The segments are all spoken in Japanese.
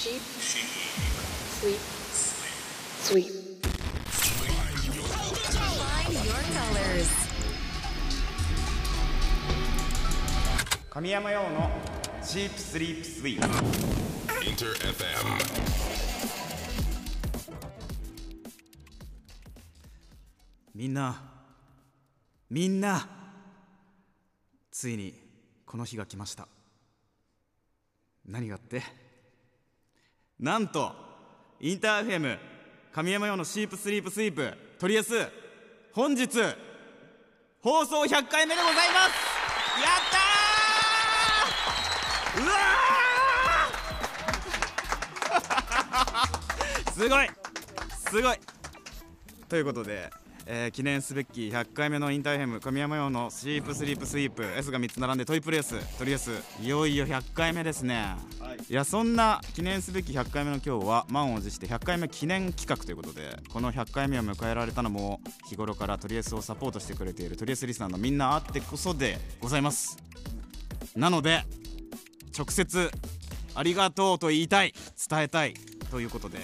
sheep, sleep, sweep. Find your colors. 神山用のチープスリープスイープ Inter FM. みんなみんなついにこの日が来ました何がって？なんとインターフェム神山用のシープスリープスイープトリエス本日放送100回目でございます。やったー！うわー！すごい。すごい。ということで、えー記念すべき100回目のインターヘム神山用のスリープスリープスイープ S が3つ並んでトリプル S トリエス。いよいよ100回目ですね、い、やそんな記念すべき100回目の今日は満を持して100回目記念企画ということでこの100回目を迎えられたのも日頃からトリエスをサポートしてくれているトリエスリスナーのみんなあってこそでございます。なので直接ありがとうと言いたい伝えたいということで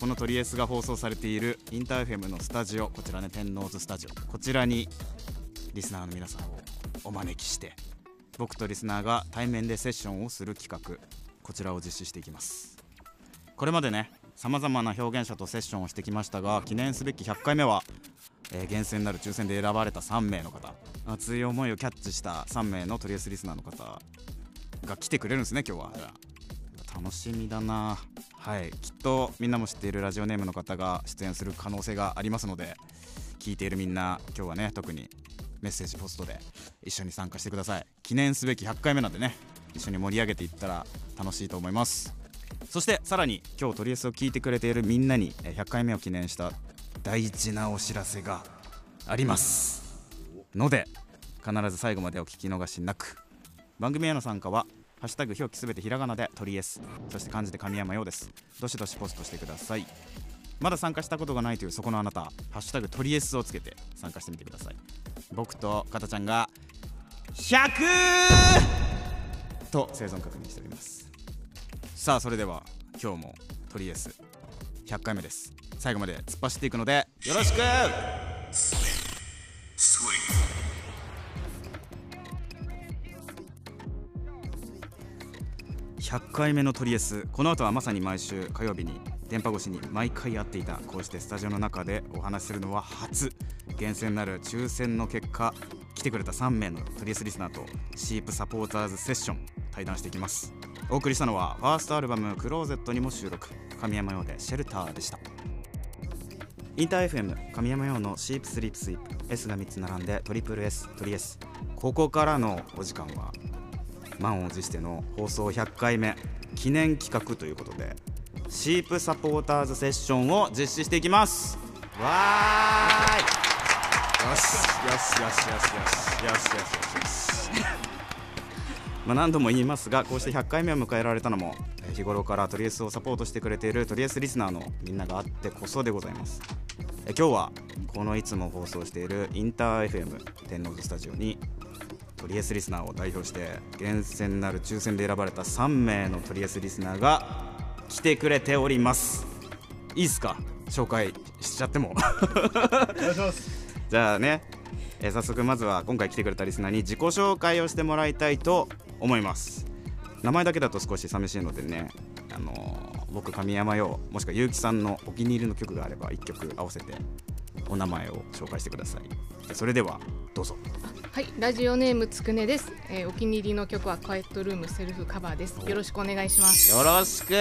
このトリエスが放送されているインターフェムのスタジオこちらね天王洲スタジオ。こちらにリスナーの皆さんをお招きして僕とリスナーが対面でセッションをする企画こちらを実施していきます。これまでねさまざまな表現者とセッションをしてきましたが記念すべき100回目は、えー厳選なる抽選で選ばれた3名の方。熱い思いをキャッチした3名のトリエスリスナーの方が来てくれるんですね今日は、楽しみだな。はい。きっとみんなも知っているラジオネームの方が出演する可能性がありますので聞いているみんな今日はね特にメッセージポストで一緒に参加してください。記念すべき100回目なんでね一緒に盛り上げていったら楽しいと思います。そしてさらに今日トリエスを聞いてくれているみんなに100回目を記念した大事なお知らせがあります。ので必ず最後までお聞き逃しなく。番組への参加はハッシュタグ表記すべてひらがなでトリエスそして漢字で神山ようです。どしどしポストしてください。まだ参加したことがないというそこのあなたハッシュタグトリエスをつけて参加してみてください。僕とかたちゃんが100と生存確認しております。さあそれでは今日もトリエス100回目です。最後まで突っ走っていくのでよろしく!100回目のトリエス。この後はまさに毎週火曜日に電波越しに毎回やっていたこうしてスタジオの中でお話しするのは初。厳選なる抽選の結果来てくれた3名のトリエスリスナーとシープサポーターズセッション対談していきます。お送りしたのはファーストアルバム「クローゼット」にも収録神山用で「シェルター」でした。インター FM 神山用のシープスリープスイープ S が3つ並んでトリプル S トリエス。ここからのお時間は満を持しての放送100回目記念企画ということでシープサポーターズセッションを実施していきます。わーい。よしよしよしよしよしよしよしよしよし。まあ何度も言いますがこうして100回目を迎えられたのもえー日頃からトリエスをサポートしてくれているトリエスリスナーのみんながあってこそでございます。え今日はこのいつも放送しているインター FM 天王洲スタジオにトリエスリスナーを代表して厳選なる抽選で選ばれた3名のトリエスリスナーが来てくれております。いいっすか？紹介しちゃっても。じゃあね、えー早速まずは今回来てくれたリスナーに自己紹介をしてもらいたいと思います。名前だけだと少し寂しいのでねあのー僕神山よもしくは結城さんのお気に入りの曲があれば1曲合わせてお名前を紹介してくださいそれではどうぞはい、ラジオネームつくねです、えーお気に入りの曲はクワイエットルームセルフカバーです。よろしくお願いします。よろしく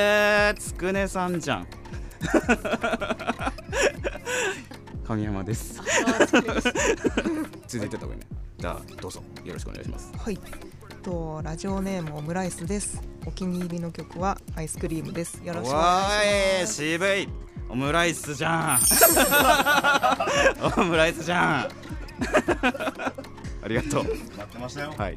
つくねさんじゃん 神山です 続いてた方がいいねじゃあどうぞよろしくお願いしますはい。とラジオネームオムライスです。お気に入りの曲はアイスクリームです。よろしくお願わーいいします。渋いオムライスじゃん。オムライスじゃん。ありがとう。待ってましたよ。はい。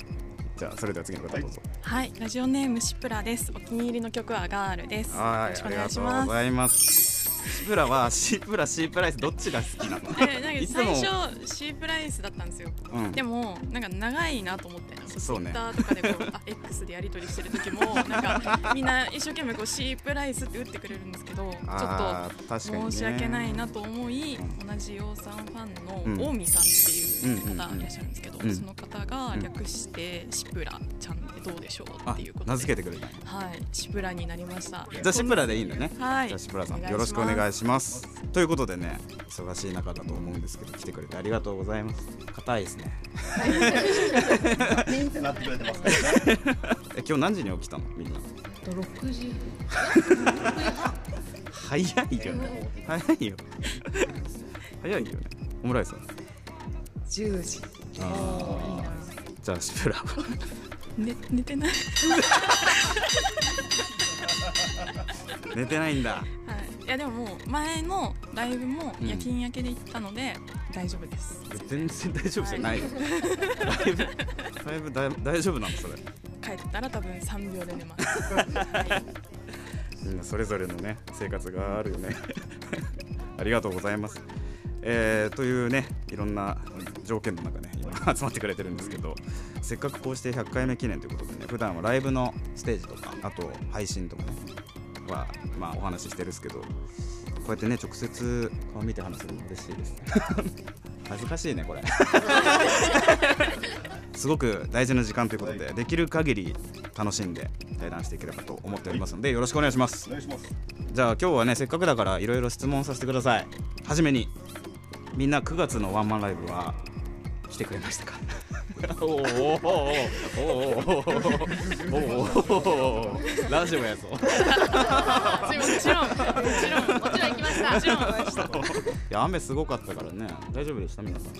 じゃあそれでは次の方どうぞ。はい、ラジオネームシプラです。お気に入りの曲はガールです。よはい。ろしくおありがとう願いします。ございます。シプラは C プラ C プライスどっちが好きなの？えなんかいつも。最初 C プライスだったんですよ。うん。でもなんか長いなと思ってそうね。Twitter とかでこうあ X でやり取りしてる時も なんかみんな一生懸命こう C プライスって打ってくれるんですけどちょっと申し訳ないなと思い同じ洋さんファンの近江さんっていう方いらっしゃるんですけど、うん。その方が略してシプラちゃんでどうでしょうあっていうことで。名付けてくれたはいシプラになりましたじゃあシプラでいいん。だねはいじゃあシプラさん。よろしくお願いしますということでね忙しい中だと思うん。ですけど来てくれてありがとうございます硬いですねピンってなってくれてますからね。え今日何時に起きたの？みんなと6時。早いよね。早いよ。早いよね。オムライスは？10時。あー。じゃあシプラはね寝てない。寝てないんだ。はい、いやでももう前のライブも夜勤明けで行ったので大丈夫です、全然大丈夫じゃないよ。だい。ぶだいぶだい大丈夫なのそれ。帰ったら多分3秒で寝ます、それぞれのね生活があるよね。ありがとうございます。えーというねいろんな条件の中ね今集まってくれてるんですけどせっかくこうして100回目記念ということでね普段はライブのステージとかあと配信とかねはまあお話ししてるんですけどこうやってね直接顔見て話すのも嬉しいです。恥ずかしいねこれ すごく大事な時間ということでできる限り楽しんで対談していければと思っておりますのでよろしくお願いします。じゃあ今日はねせっかくだからいろいろ質問させてください。はじめにみんな9月のワンマンライブは来てくれましたか？おーおーおーおーおーおーおーラジオやぞもちろんもちろんもちろん行きましたもちろんいや雨すごかったからね大丈夫でした皆さん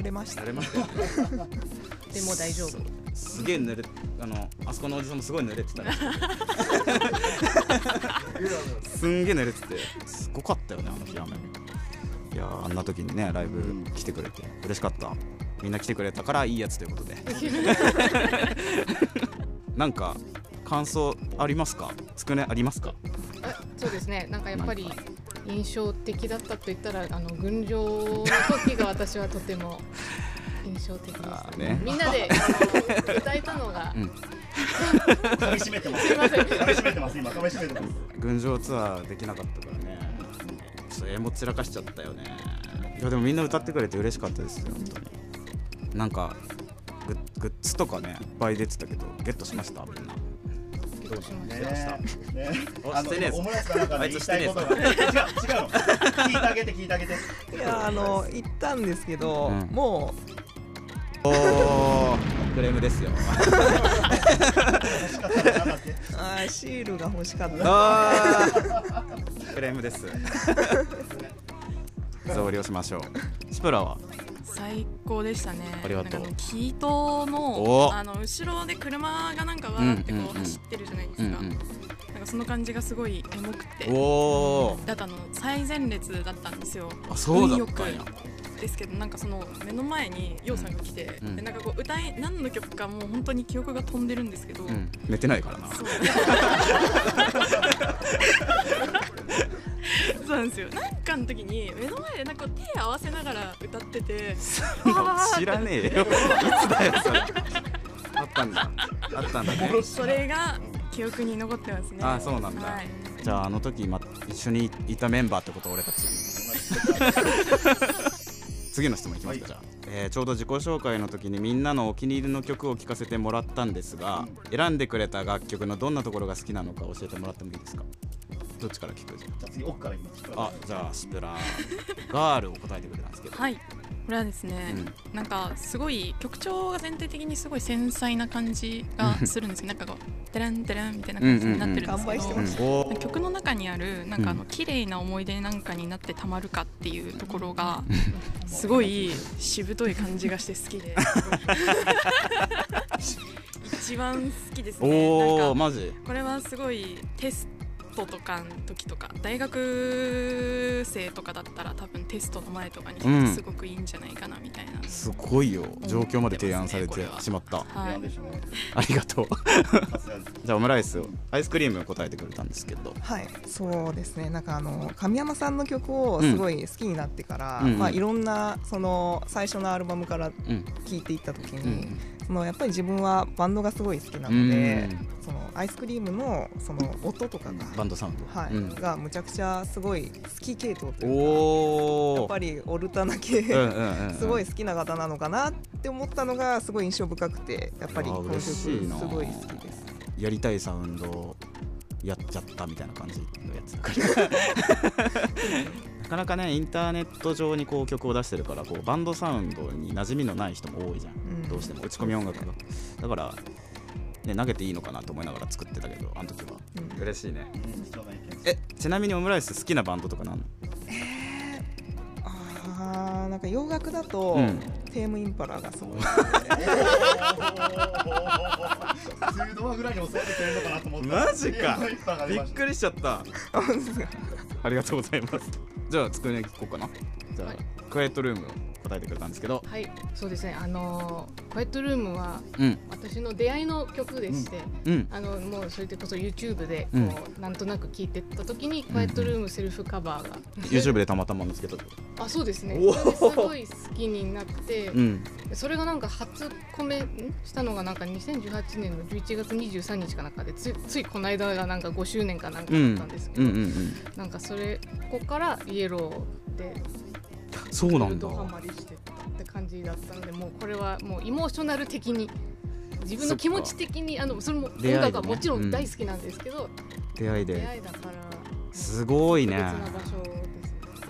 濡れました。慣れましたよでも大丈夫。すげえ濡れあのあそこのおじさんもすごい濡れてたね。すんげえ濡れててすごかったよねあの日雨。いやーあんな時にねライブ来てくれて嬉しかった。みんな来てくれたからいいやつということで。なんか感想ありますか？つくねありますか？あそうですね。なんかやっぱり印象的だったと言ったらあの群青の時が私はとても印象的でしたね。みんなで歌えたのが、うん。噛み締めてます。すいません。噛み締めてます。今。噛み締めてます。群青ツアーできなかったからね。それも散らかしちゃったよね。いやでもみんな歌ってくれて嬉しかったですよ本当に。なんかグッグッズとかねいっぱい出てたけどゲットしましたみんなどうしましね。ねおあのしてねえぞオムライスかなんかあいで言いつしたてねえぞいことが違う違うの。聞いてあげて聞いてあげて。いやあの行ったんですけど、うん。もおおクレームですよ。あーシールが欲しかった。クレームです。増量しましょう。シプラは？最高でしたね。ありがとう。なんかあのキートおのあの後ろで車がなんかわーってうんうんうん。こう走ってるじゃないですか、うんうん。なんかその感じがすごいエモくてだとあの最前列だったんですよ。あそうだったんや。ですけどなんかその目の前にヨウさんが来て、うんでなんかこう歌い何の曲かもう本当に記憶が飛んでるんですけど、うん。寝てないからな そうなんですよ。なんかの時に目の前でなんか手合わせながら歌ってて知らねえよ。いつだよそれ。あったんだ。あったんだね。それが記憶に残ってますね。あそうなんだ。はい、じゃああの時、ま、一緒にいたメンバーってこと俺たち。次の質問いきますか、じゃあ、えーちょうど自己紹介の時にみんなのお気に入りの曲を聴かせてもらったんですが、選んでくれた楽曲のどんなところが好きなのか教えてもらってもいいですか？どっちから聞く？じゃあ次奥からいきます。ああじゃあスプラガールを答えてくれたんですけど、はい。これはですね、なんかすごい曲調が全体的にすごい繊細な感じがするんですよ。なんかこうテランテランみたいな感じになってるんですけど、乾杯してましうんおー曲の中にあるなんかあのうん綺麗な思い出なんかになってたまるかっていうところがすごいしぶとい感じがして好きで。一番好きですね。おーマジ？これはすごいテストとかの時とか大学生とかだったら多分テストの前とかにうんすごくいいんじゃないかなみたいな、すごいよ。状況まで提案されてしまった。はい。ありがとう。じ じゃあオムライスアイスクリーム答えてくれたんですけど。はいそうですね。なんかあの神山さんの曲をすごい好きになってから、うん。うん。まあいろんなその最初のアルバムからうん。聴いていった時に、うんそのやっぱり自分はバンドがすごい好きなので、そのアイスクリームのその音とかが、バンドサウンド。はい。うん。がむちゃくちゃすごい好き系統というかやっぱりオルタナ系、すごい好きな方なのかなって思ったのがすごい印象深くてやっぱりこの曲すごい好きです。やりたいサウンドやっちゃったみたいな感じのやつ なかなかねインターネット上にこう曲を出してるからこうバンドサウンドに馴染みのない人も多いじゃん、うん。どうしても。打ち込み音楽が。だから、ね、投げていいのかなと思いながら作ってたけどあの時は、うん。嬉しいね。えちなみにオムライス好きなバンドとかなん？のあーなんか洋楽だと、うん。テームインパラがすごい。2ドアぐらいに抑えてくれるのかなと思った。マジか。びっくりしちゃった。ありがとうございますじゃあ机に行こうかな。じゃあ、はい。クワイエットルームを答えてくれたんですけど。はいそうですね。あのー、クワイエットルームはうん。私の出会いの曲でして、うん。あのもうそれでこそ YouTube でこう、うん。なんとなく聴いてった時に、クワイエットルームセルフカバーが。YouTube でたまたま見つけたあそうですね。すごい好きになって、うん。それがなんか初コメんしたのがなんか2018年の11月23日かなんかでつついこの間がなんか5周年かなんかうんだったんですけど、うんうんうんなんかそれここからイエローでそうなんだ。ドハマりしてったって感じだったのでもうこれはもうイモーショナル的に自分の気持ち的にあのそれも音楽はもちろん大好きなんですけど、出出会いで。会いだからすごいね。ね。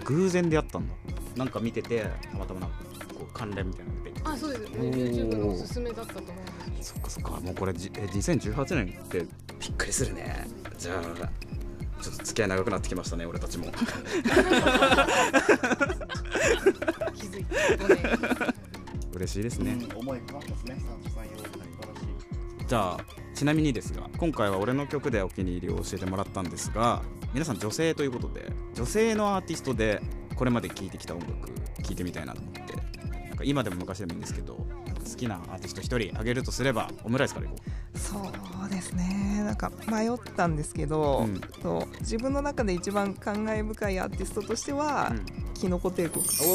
偶然出会ったんだ。なんか見ててたまたまなんかこう関連みたいなのが出てきて。あそうです。YouTube のおすすめだったと思うんです。そっかそっか。もうこれじえ2018年ってびっくりするね。じゃあちょっと付き合い長くなってきましたね俺たちも 気づいて5年嬉しいですね、うん思い込まってますね。三十三曜素晴らしい。じゃあちなみにですが今回は俺の曲でお気に入りを教えてもらったんですが皆さん女性ということで女性のアーティストでこれまで聴いてきた音楽聴いてみたいなと思ってなんか今でも昔でもいいんですけどなんか好きなアーティスト1人あげるとすればオムライスからいこそうですね。なんか迷ったんですけど、うん。そう自分の中で一番感慨深いアーティストとしては、う、キノコ帝国。お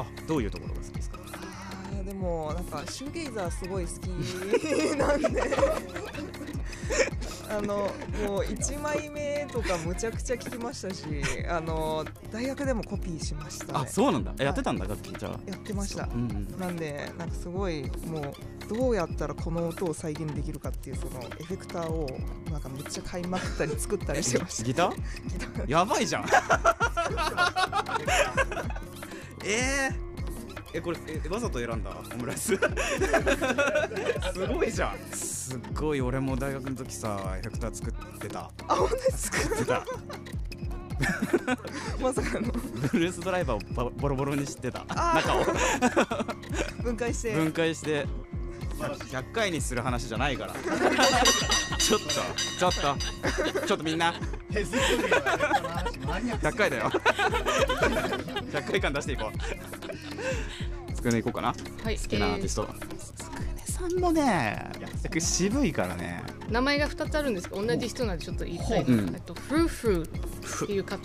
おどういうところが好きですか？あーでもなんかシューゲイザーすごい好き。なんで。あのもう1枚目とかむちゃくちゃ聞きましたしあの大学でもコピーしましたあねそうなんだ。えやってたんだ楽器じゃあ。やってました。うんうん。なんでなんかすごいもうどうやったらこの音を再現できるかっていうそのエフェクターをなんかめっちゃ買いまくったり作ったりしてました。ギター？やばいじゃん。えー。えこれえわざと選んだオムライス？すごいじゃん。すっごい俺も大学の時さエフェクター作ってた。あ本当作ってた？まさかの。ブルースドライバーをボボロボロにしてた。あ中を。分解して。分解して100回にする話じゃないから。ちょっとちょっと。ちょっとみんな。手作りのやつの話マニアック100回だよ。100回間出していこう。つくねいこうかな。はい。好きなアーティスト、つくねさんもね渋いからね。名前が2つあるんですけど同じ人なんでちょっと言いたい、うん。えっと、フルフルっていう方っ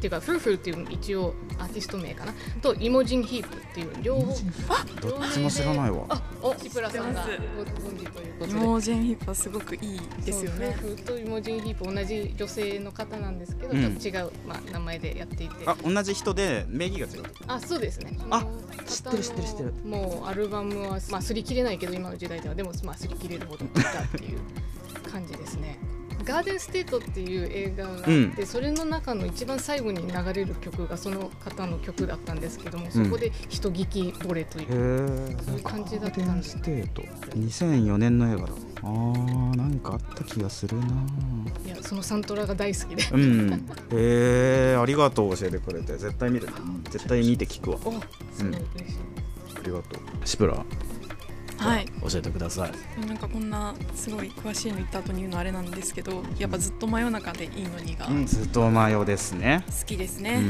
ていうかフルフルっていう一応アーティスト名かな。とイモジンヒープっていう両方。どっちも知らないわ。あおシプラさんがご存知ということイでモージェンヒップはすごくいいですよね。そう夫婦とイモジンヒープ同じ女性の方なんですけど、うん。ちょっと違う、まあ、名前でやっていて。あ同じ人で名義が違うあそうですね。あ知ってる知ってる知ってる。もうアルバムはまあ擦り切れないけど今の時代では。でもまあ擦り切れるほど聴いたっていう感じですねガーデンステートっていう映画があって、うん。それの中の一番最後に流れる曲がその方の曲だったんですけどもそこで一聞き惚れという、へえそういう感じだったんです。ステート2004年の映画だ。あーなんかあった気がするな。いやそのサントラが大好きで。うん。へえありがとう教えてくれて絶対見る。絶対見て聞くわ。おすごい嬉しい、ありがとう。シプラはい。教えてください。なんかこんなすごい詳しいの言った後に言うのあれなんですけどやっぱずっと真夜中でいいのにがうんずっとマヨですね。好きですね、うんうん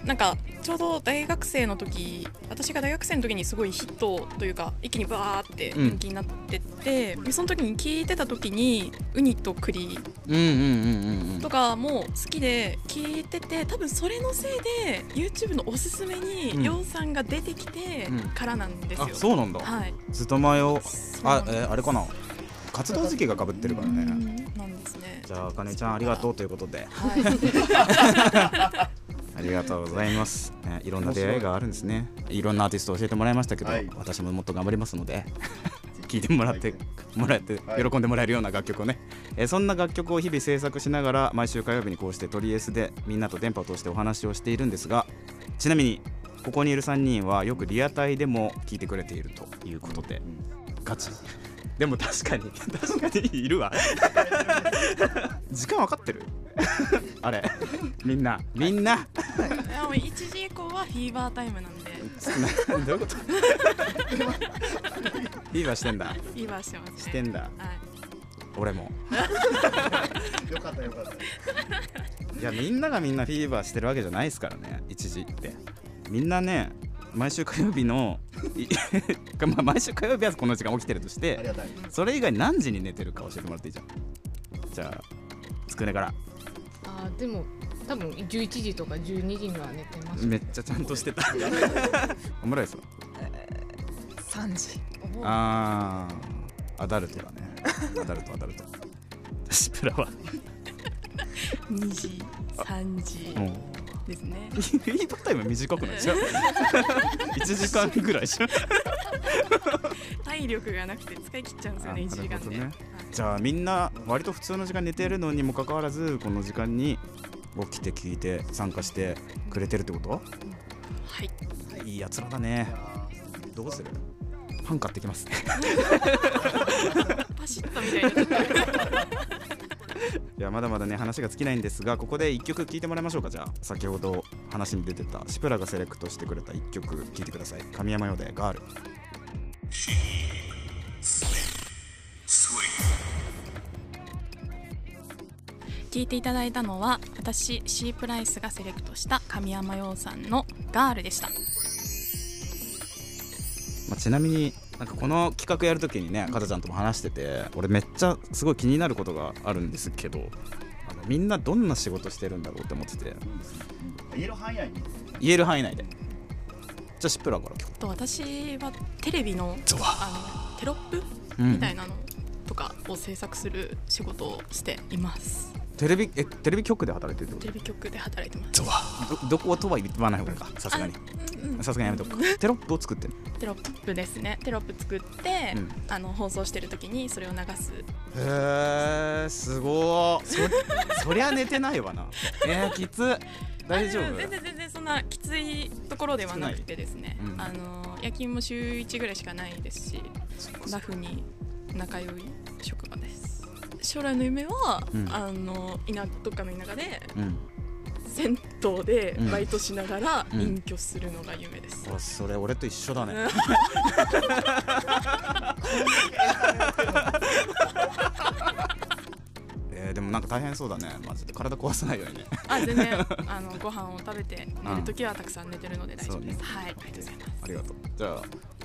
うん。なんかちょうど大学生の時私が大学生の時にすごいヒットというか一気にバーって人気になってっでその時に聞いてた時にウニと栗うんうんうんうんうん。とかも好きで聞いてて多分それのせいで YouTube のおすすめうん。にりょうさんが出てきてうん。からなんですよ、あそうなんだ。はい。ずっと前をあえーあれかな。活動時期がかぶってるからね。うんなんですね。じゃああかねちゃんありがとうということで。はい。ありがとうございます、ね、いろんな出会いがあるんですね。いろんなアーティストを教えてもらいましたけど、はい。私ももっと頑張りますので聞いてもらってもらってはい。喜んでもらえるような楽曲をね、えーそんな楽曲を日々制作しながら毎週火曜日にこうしてトリエスでみんなと電波を通してお話をしているんですがちなみにここにいる3人はよくリアタイでも聞いてくれているということでガチ。でも確かに確かにいるわ時間分かってる？あれ。みんな。みんな。でも1時以降はフィーバータイムなんで。などういうこと？いいわしてんだ。フィーバーしてますね。してんだ。はい。俺も。よかったよかった。いやみんながみんなフィーバーしてるわけじゃないですからね。一時って。みんなね毎週火曜日のい まあ毎週火曜日はこの時間起きてるとしてありがたい。それ以外何時に寝てるか教えてもらっていいじゃん。じゃあつくねから。あーでも多分11時とか12時には寝てます。めっちゃちゃんとしてた。オムライスは3時。あーアダルトだね。アダルトアダルト。シプラは。2時3時ですね。フィーバータイム短くない？じゃん1時間ぐらい。じゃん体力がなくて使い切っちゃうんですよねあ1時間で、ねはいじゃあみんな割と普通の時間に寝てるのにもかかわらずこの時間に起きて聞いて参加してくれてるってこと？はい。いいやつらだね。どうする？パン買ってきます。パシッとみたいにないやまだまだね話が尽きないんですがここで1曲聴いてもらいましょうか。じゃあ先ほど話に出てたシプラがセレクトしてくれた1曲聴いてください。神山用でガール聞いていただいたのは私シープライスがセレクトした神山陽さんの「ガール」でした。まあ、ちなみになんかこの企画やるときにねかたちゃんとも話してて俺めっちゃすごい気になることがあるんですけどあのみんなどんな仕事してるんだろうって思ってて。言える範囲内に言える範囲内で。じゃあシップラーから今と私はテレビのあのテロップ日、みたいなのとかを制作する仕事をしていますテレビえテレビ局で働いてるってテレビ局で働いてます。どどことは言わない方がいいかさすがに。さすがにやめとくか。テロップを作ってるテロップですね。テロップ作って、うん。あの放送してる時にそれを流す。へえすごー。そそりゃ寝てないわな。えー、きつ。大丈夫？全然全然そんなきついところではなくてですね、うん。あの夜勤も週1ぐらいしかないですしラフに仲良い職場です将来の夢は、うん。あの田どっかの田舎でうん。銭湯でうん。バイトしながらうん。隠居するのが夢です、あそれ俺と一緒だね。えー、でもなんか大変そうだね。マジで。体壊さないようにね。あ全然 あのご飯を食べて寝るときはたくさん寝てるので大丈夫です、はい。ありがとうございます。ありがとう。じゃあ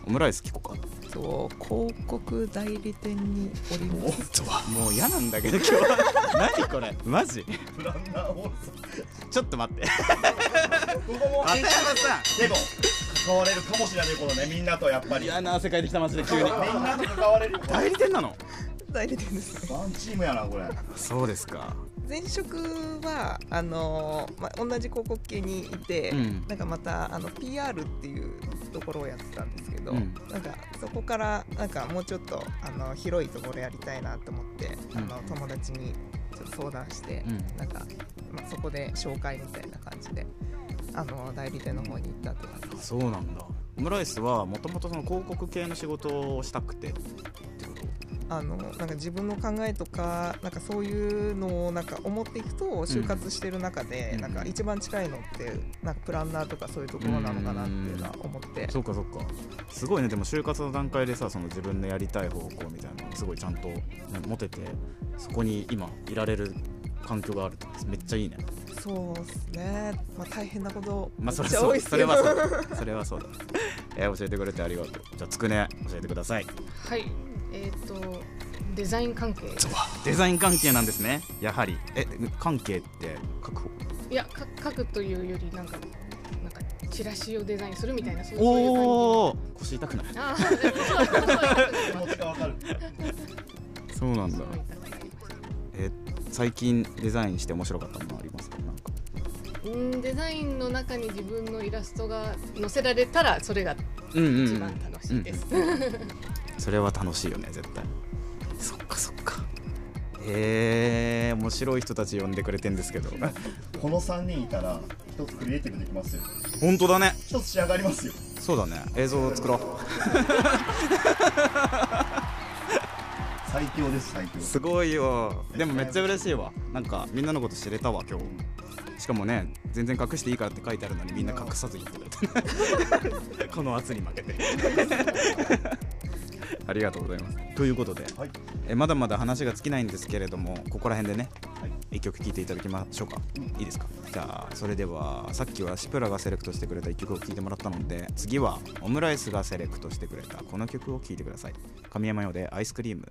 オムライス聞こうかそう広告代理店におります。もう嫌なんだけど今日何これ？マジ？ちょっと待って。ここも片山さでも関われるかもしれないこのねみんなとやっぱり。ん嫌な汗かいてきたマジで急に。みんなと関われる代理店なの？代理店です。ワンチームやなこれ。そうですか前職はあのーまあ、同じ広告系にいて、うん。なんかまたあの PR っていうところをやってたんですけど、うん。なんかそこからなんかもうちょっとあの広いところやりたいなと思って、あの友達にちょっと相談して、うん。なんか、まあ、そこで紹介みたいな感じであの代理店の方に行ったって感じそうなんだ。オムライスはもともとその広告系の仕事をしたくてあのなんか自分の考えとかなんかそういうのをなんか思っていくと就活してる中で、うん。なんか一番近いのってなんかプランナーとかそういうところなのかなっていうのは思って、そうかそうか。すごいね。でも就活の段階でさその自分のやりたい方向みたいなのすごいちゃんと、ね、持ててそこに今いられる環境があるってめっちゃいいね。そうですね、まあ、大変なことめっまあそれちゃそうそれ多いですけど、はそう。だそれはそうだ、えー教えてくれてありがとう。じゃあつくね教えてください。はいえっ、とデザイン関係。デザイン関係なんですね。やはり。え関係って？書く方いやか書くというよりなんかなんかチラシをデザインするみたいなそうおお腰痛くない？あー そうなんだ。え最近デザインして面白かったものあります？かなんか。うんデザインの中に自分のイラストが載せられたらそれがうんうん一番楽しいです、それは楽しいよね絶対。そっかそっか。へえ面白い人たち呼んでくれてんですけど。この3人いたら一つクリエイティブできますよ。本当だね。一つ仕上がりますよ。そうだね。映像を作ろ最強です最強。うすごいよ。でもめっちゃ嬉しいわ。なんかみんなのこと知れたわ今日。しかもね全然隠していいからって書いてあるのにみんな隠さず言ってくれて。この圧に負けて ありがとうございます。ということで。はい。えまだまだ話が尽きないんですけれどもここら辺でねはい。一曲聴いていただきましょうか、いいですか？じゃあそれではさっきはシプラがセレクトしてくれた一曲を聴いてもらったので次はオムライスがセレクトしてくれたこの曲を聴いてください。神山用でアイスクリーム。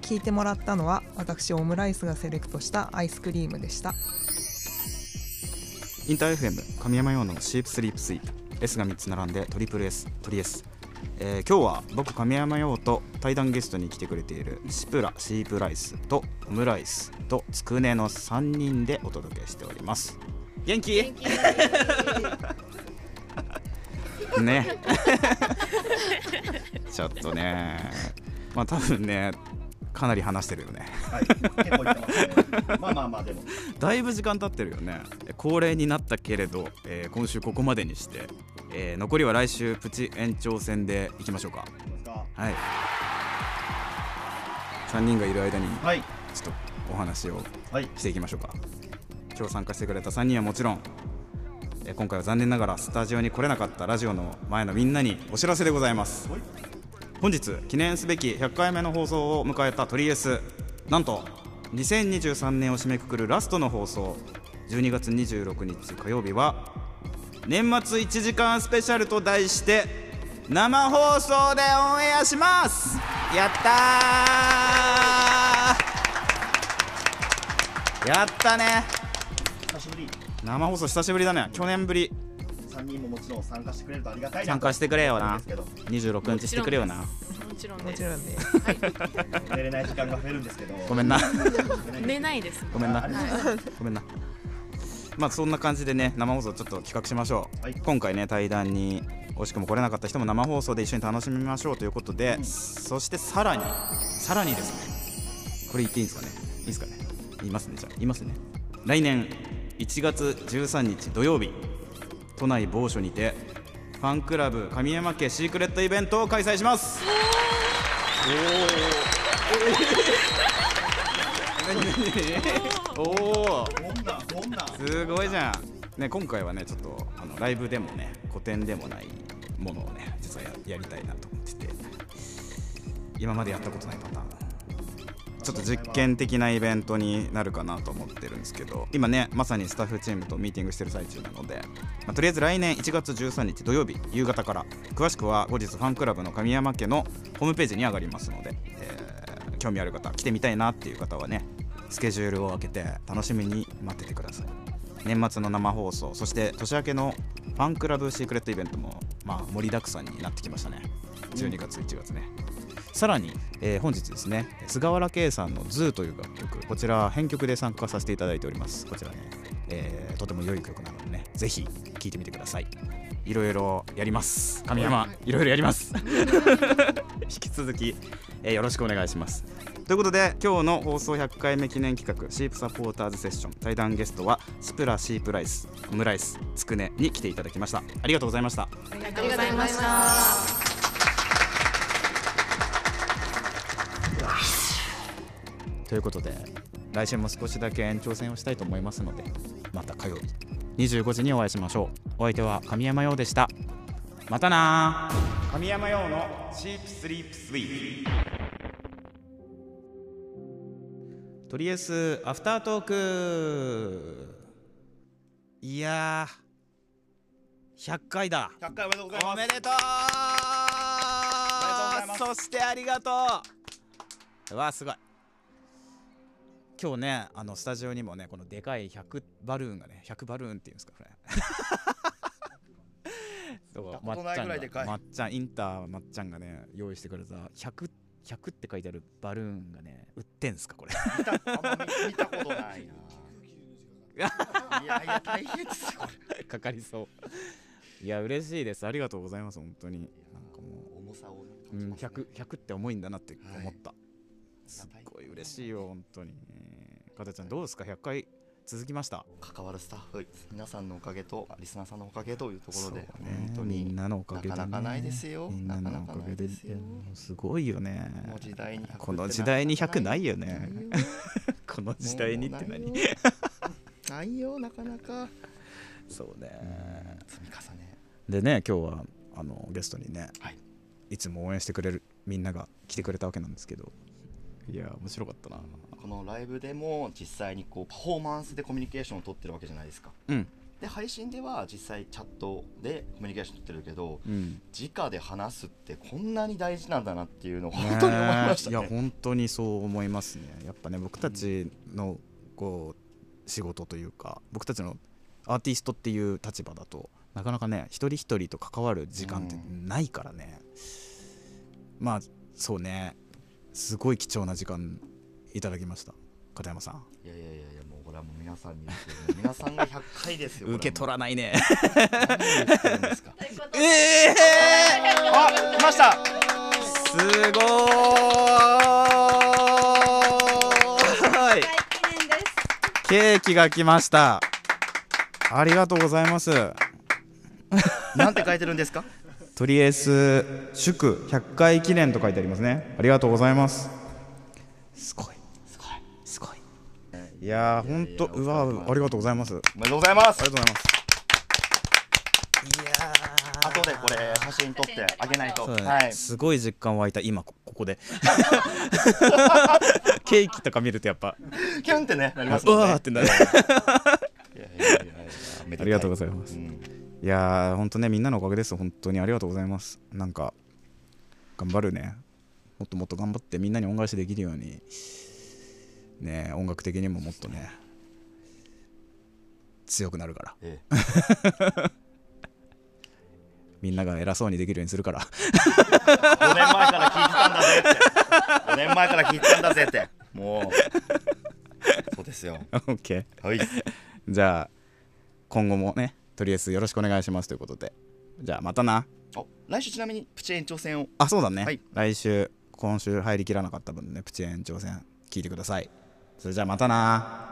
聞いてもらったのは私オムライスがセレクトしたアイスクリームでした。インター FM 神山用のシープスリープスイープ。S が3つ並んでトリプル S トリ S えー今日は僕神山用と対談ゲストに来てくれているシプラシープライスとオムライスとつくねの3人でお届けしております。元気？元気。ね。ちょっとね。まあ多分ねかなり話してるよね。はい。結構いってますねまあまあまあでも。だいぶ時間経ってるよね。恒例になったけれど、えー今週ここまでにして、えー残りは来週プチ延長戦でいきましょうか。はい。3人がいる間にはい。ちょっとお話をはい。していきましょうか。今日参加してくれた3人はもちろんえー今回は残念ながらスタジオに来れなかったラジオの前のみんなにお知らせでございます。はい本日記念すべき100回目の放送を迎えたトリエス。なんと2023年を締めくくるラストの放送。12月26日火曜日は年末1時間スペシャルと題して生放送でオンエアします。やったー！やったね。久しぶり。生放送久しぶりだね。去年ぶり3人ももちろん参加してくれるとありがたいな参加してくれよな。ですけど。26日してくれよな。もちろんもです。ちろんで寝れない時間が増えるんですけど。ごめんな。寝ないですごめんな。ごめんな。まあそんな感じでね生放送ちょっと企画しましょう、はい。今回ね対談に惜しくも来れなかった人も生放送で一緒に楽しみましょうということで、そしてさらにさらにですね。これ言っていいんですかね。いいですかね。言いますね。じゃあ言いますね。来年1月13日土曜日都内某所にてファンクラブ神山家シークレットイベントを開催します。おおおおすごいじゃん、ね、今回はねちょっとあのライブでもね古典でもないものをね実はややりたいなと思ってて。今までやったことないパターンちょっと実験的なイベントになるかなと思ってるんですけど今ねまさにスタッフチームとミーティングしてる最中なので、まあとりあえず来年1月13日土曜日夕方から詳しくは後日ファンクラブの神山家のホームページに上がりますので、えー興味ある方来てみたいなっていう方はねスケジュールを空けて楽しみに待っててください。年末の生放送そして年明けのファンクラブシークレットイベントもまあ盛りだくさんになってきましたね。12月1月ね、さらに、えー本日ですね菅原圭さんの「ズーという楽曲こちら編曲で参加させていただいております。こちらね、えーとても良い曲なのでねぜひ聴いてみてください。いろいろやります。神山い。ろいろやります。引き続き、えーよろしくお願いします。ということで今日の放送100回目記念企画シープサポーターズセッション対談ゲストはスプラシープライスオムライスつくねに来ていただきました。ありがとうございました。ありがとうございましたということで来週も少しだけ延長戦をしたいと思いますのでまた火曜日25時にお会いしましょう。お相手は神山陽でした。またな神山陽のチープスリープスイートとりあえずアフタートーク。いやー100回だ。100回おめでとうございます。おめでとう。そしてありがとう。うわすごい今日ねあのスタジオにもねこのでかい100バルーンがね100バルーンっていうんですかこれ。そう見たことないぐらいでかい。まっちゃんインターまっちゃんがね用意してくれた100 100って書いてあるバルーンがね売ってんすかこれ。見たあんま見見たことないな。いやいや大変ですよこれ。かかりそう。いや嬉しいです。ありがとうございます本当に。なんかもう重さをねうん、感じますね。100, 100って重いんだなって思った、はい。すっごい嬉しいよ本当にちゃんどうですか？100回続きました？関わるスタッフ皆さんのおかげとリスナーさんのおかげというところでね。本当にみんなのおかげで、ね、なかなかないですよ。みんなのおかげで。なかないですよ。すごいよね。この時代に100この時代に100ないよね。この時代にって何？もうないよ。ないよなかなか。そうね。積み重ね。でね今日はあのゲストにね、はい。いつも応援してくれるみんなが来てくれたわけなんですけどいや面白かったな。このライブでも実際にこうパフォーマンスでコミュニケーションを取ってるわけじゃないですか。うん。で配信では実際チャットでコミュニケーション取ってるけどうん。直で話すってこんなに大事なんだなっていうのを本当に思いましたね。いや本当にそう思いますね。やっぱね僕たちのこう仕事というか僕たちのアーティストっていう立場だとなかなかね一人一人と関わる時間ってないからね、まあそうねすごい貴重な時間いただきました。片山さん。いやいやいやいやもうこれはもう皆さんにね皆さんが100回ですよ 受け取らないね。ええあ来ました。すごーい。ケーキが来ました。ありがとうございます。なんて書いてるんですか？とりあえず祝100回記念と書いてありますね。ありがとうございます。すごい。すごい。すごいいやーほんとうわありがとうございます。ありおめでとうございます。がとうございます。後でこれ写真撮ってあげないと。ねはい。すごい実感湧いた。今こここで。ケーキとか見るとやっぱ。キュンってねなりますね。わーってなる。いやいやいやいやめありがとうございます。んいやーほんとねみんなのおかげです本当にありがとうございます。なんか頑張るね。もっともっと頑張ってみんなに恩返しできるように。ね音楽的にももっとね強くなるから。え みんなが偉そうにできるようにするから。え5年前から聞いてたんだぜって。5年前から聞いてたんだぜって。もう。そうですよ。OK はい。じゃあ今後もねとりあえずよろしくお願いしますということで。じゃあまたな。お来週ちなみにプチ延長戦を。あそうだね、はい。来週今週入りきらなかった分ねプチ延長戦聞いてください。それじゃあまたな